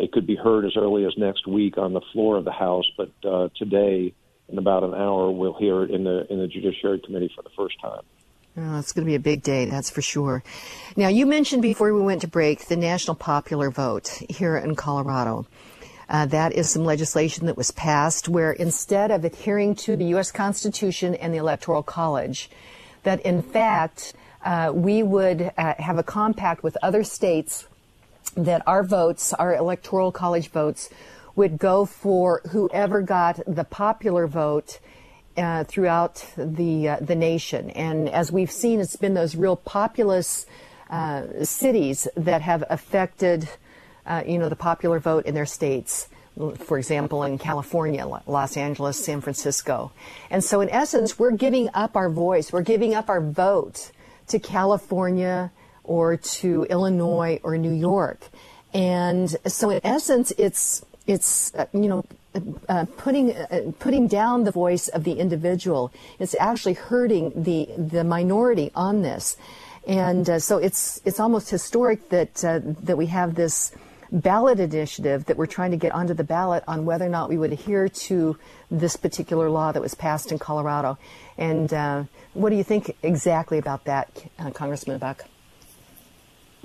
Speaker 9: it could be heard as early as next week on the floor of the House, but today, in about an hour, we'll hear it in the in the Judiciary Committee for the first time.
Speaker 2: Oh, it's going to be a big day, that's for sure. Now, you mentioned before we went to break the national popular vote here in Colorado. Uh, that is some legislation that was passed where instead of adhering to the U.S. Constitution and the Electoral College, that in fact uh, we would uh, have a compact with other states that our votes, our Electoral College votes, would go for whoever got the popular vote uh, throughout the uh, the nation. And as we've seen, it's been those real populous uh, cities that have affected, uh, you know, the popular vote in their states. For example, in California, Los Angeles, San Francisco. And so, in essence, we're giving up our voice, we're giving up our vote to California or to Illinois or New York. And so, in essence, it's it's uh, you know uh, putting uh, putting down the voice of the individual. It's actually hurting the the minority on this, and uh, so it's it's almost historic that uh, that we have this ballot initiative that we're trying to get onto the ballot on whether or not we would adhere to this particular law that was passed in Colorado. And uh, what do you think exactly about that, Congressman Buck?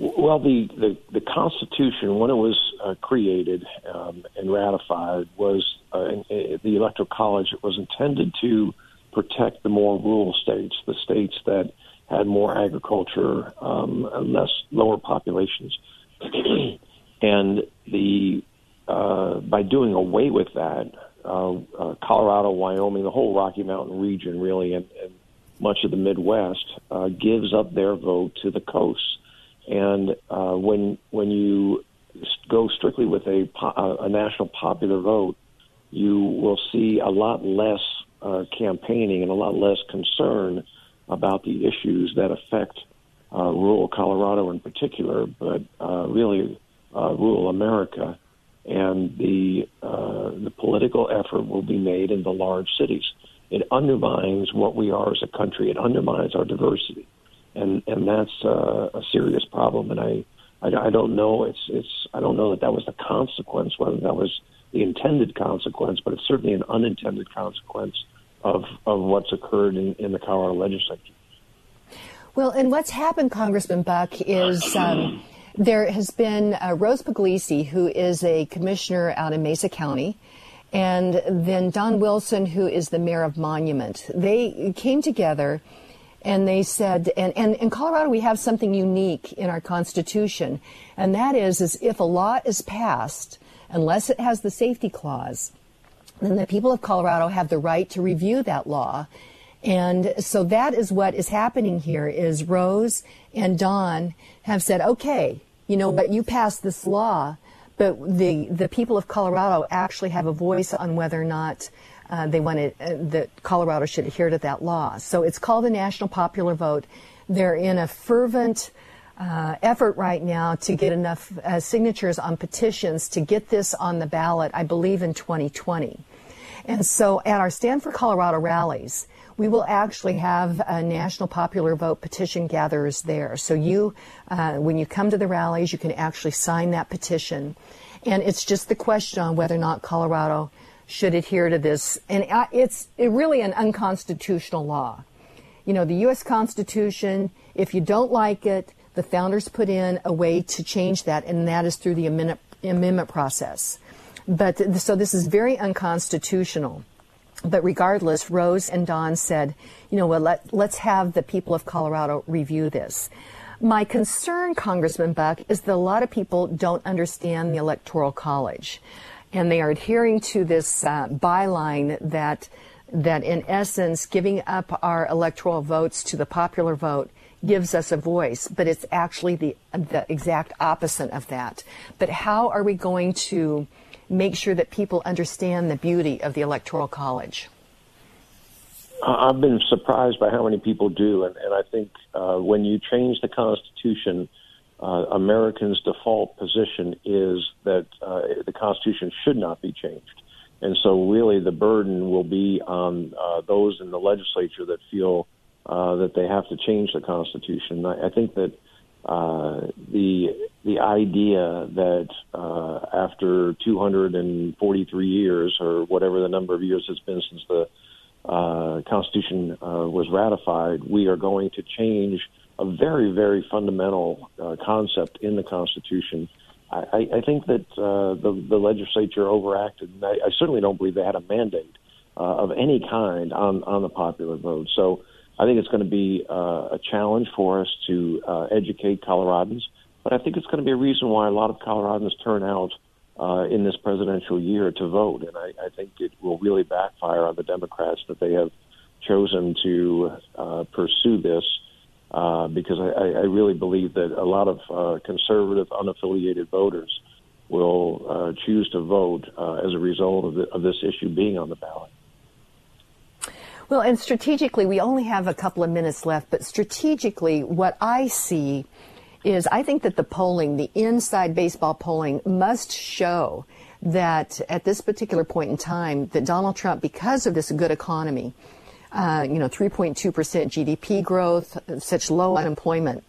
Speaker 9: Well, the, the, the Constitution, when it was uh, created um, and ratified, was uh, in, in the Electoral College. It was intended to protect the more rural states, the states that had more agriculture, um, less lower populations, <clears throat> and the uh, by doing away with that, uh, uh, Colorado, Wyoming, the whole Rocky Mountain region, really, and, and much of the Midwest, uh, gives up their vote to the coasts and uh, when when you go strictly with a, a national popular vote, you will see a lot less uh, campaigning and a lot less concern about the issues that affect uh, rural Colorado in particular, but uh, really uh, rural America. and the uh, the political effort will be made in the large cities. It undermines what we are as a country. It undermines our diversity, and and that's uh, a serious problem. And I, I I don't know. It's it's I don't know that that was the consequence, whether that was the intended consequence, but it's certainly an unintended consequence of of what's occurred in, in the Colorado legislature.
Speaker 2: Well, and what's happened, Congressman Buck, is um, there has been uh, Rose Pugliese, who is a commissioner out in Mesa County, and then Don Wilson, who is the mayor of Monument. They came together and they said, and, and in Colorado we have something unique in our Constitution, and that is, is if a law is passed, unless it has the safety clause, then the people of Colorado have the right to review that law. And so that is what is happening here is Rose and Don have said, okay, you know, but you passed this law, but the, the people of Colorado actually have a voice on whether or not uh, they wanted uh, that Colorado should adhere to that law. So it's called the National Popular Vote. They're in a fervent uh, effort right now to get enough uh, signatures on petitions to get this on the ballot, I believe, in 2020. And so at our Stand for, Colorado rallies, we will actually have a national popular vote petition gatherers there. So you, uh, when you come to the rallies, you can actually sign that petition. And it's just the question on whether or not Colorado should adhere to this. And it's really an unconstitutional law. You know, the U.S. Constitution, if you don't like it, the founders put in a way to change that, and that is through the amendment, amendment process. But so this is very unconstitutional. But regardless, Rose and Don said, you know, well, let, let's have the people of Colorado review this. My concern, Congressman Buck, is that a lot of people don't understand the Electoral College. And they are adhering to this uh, byline that, that, in essence, giving up our electoral votes to the popular vote gives us a voice, but it's actually the, the exact opposite of that. But how are we going to make sure that people understand the beauty of the Electoral College?
Speaker 9: I've been surprised by how many people do, and, and I think uh, when you change the Constitution, uh, Americans' default position is that uh, the Constitution should not be changed. And so, really, the burden will be on uh, those in the legislature that feel uh, that they have to change the Constitution. I, I think that uh, the the idea that uh, after 243 years or whatever the number of years it's been since the uh, Constitution uh, was ratified, we are going to change a very very fundamental uh, concept in the Constitution. I, I think that uh, the, the legislature overacted, and I, I certainly don't believe they had a mandate of any kind on on the popular vote. So I think it's going to be uh, a challenge for us to uh, educate Coloradans, but I think it's going to be a reason why a lot of Coloradans turn out uh, in this presidential year to vote. And I, I think it will really backfire on the Democrats that they have chosen to uh, pursue this. Uh, because I, I really believe that a lot of uh, conservative, unaffiliated voters will uh, choose to vote uh, as a result of, the, of this issue being on the ballot.
Speaker 2: Well, and strategically, we only have a couple of minutes left, but strategically, what I see is I think that the polling, the inside baseball polling, must show that at this particular point in time, that Donald Trump, because of this good economy, uh, you know, 3.2% GDP growth, such low unemployment,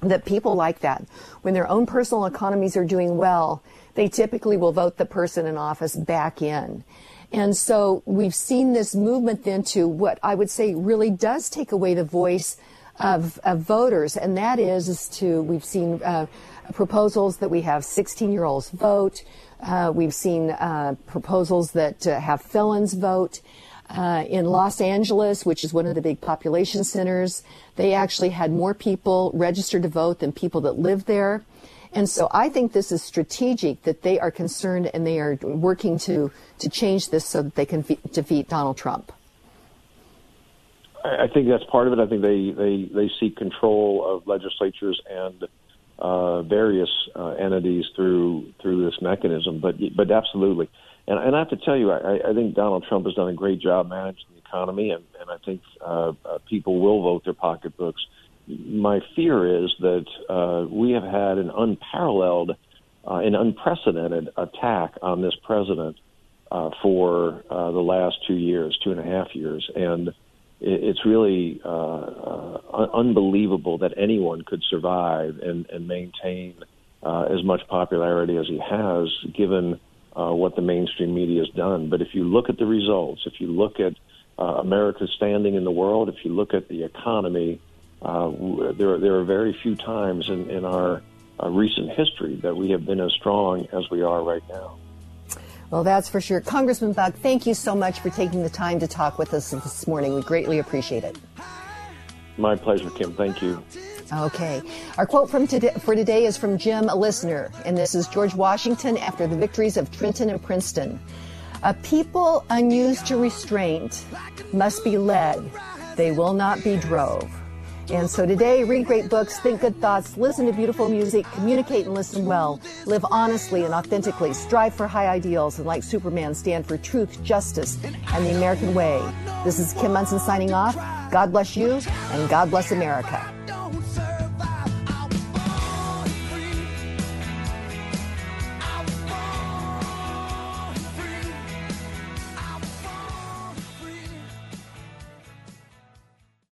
Speaker 2: that people like that. When their own personal economies are doing well, they typically will vote the person in office back in. And so we've seen this movement then to what I would say really does take away the voice of, of voters, and that is, is to we've seen uh, proposals that we have 16 year olds vote. Uh, we've seen uh, proposals that uh, have felons vote. Uh, in Los Angeles, which is one of the big population centers, they actually had more people registered to vote than people that live there. And so I think this is strategic that they are concerned and they are working to, to change this so that they can fe- defeat Donald Trump.
Speaker 9: I think that's part of it. I think they, they, they seek control of legislatures and uh, various uh, entities through through this mechanism. But but absolutely, and, and I have to tell you, I, I think Donald Trump has done a great job managing the economy, and, and I think uh, uh, people will vote their pocketbooks my fear is that uh, we have had an unparalleled uh, an unprecedented attack on this president uh, for uh, the last two years, two and a half years, and it's really uh, uh, unbelievable that anyone could survive and, and maintain uh, as much popularity as he has, given uh, what the mainstream media has done. But if you look at the results, if you look at uh, America's standing in the world, if you look at the economy, uh, there, there are very few times in, in our recent history that we have been as strong as we are right now.
Speaker 2: Well, that's for sure. Congressman Buck, thank you so much for taking the time to talk with us this morning. We greatly appreciate it.
Speaker 9: My pleasure, Kim. Thank you.
Speaker 2: Okay. Our quote from today, for today is from Jim, a listener, and this is George Washington after the victories of Trenton and Princeton. A people unused to restraint must be led. They will not be drove. And so today, read great books, think good thoughts, listen to beautiful music, communicate and listen well, live honestly and authentically, strive for high ideals, and like Superman, stand for truth, justice, and the American way. This is Kim Monson signing off. God bless you, and God bless America.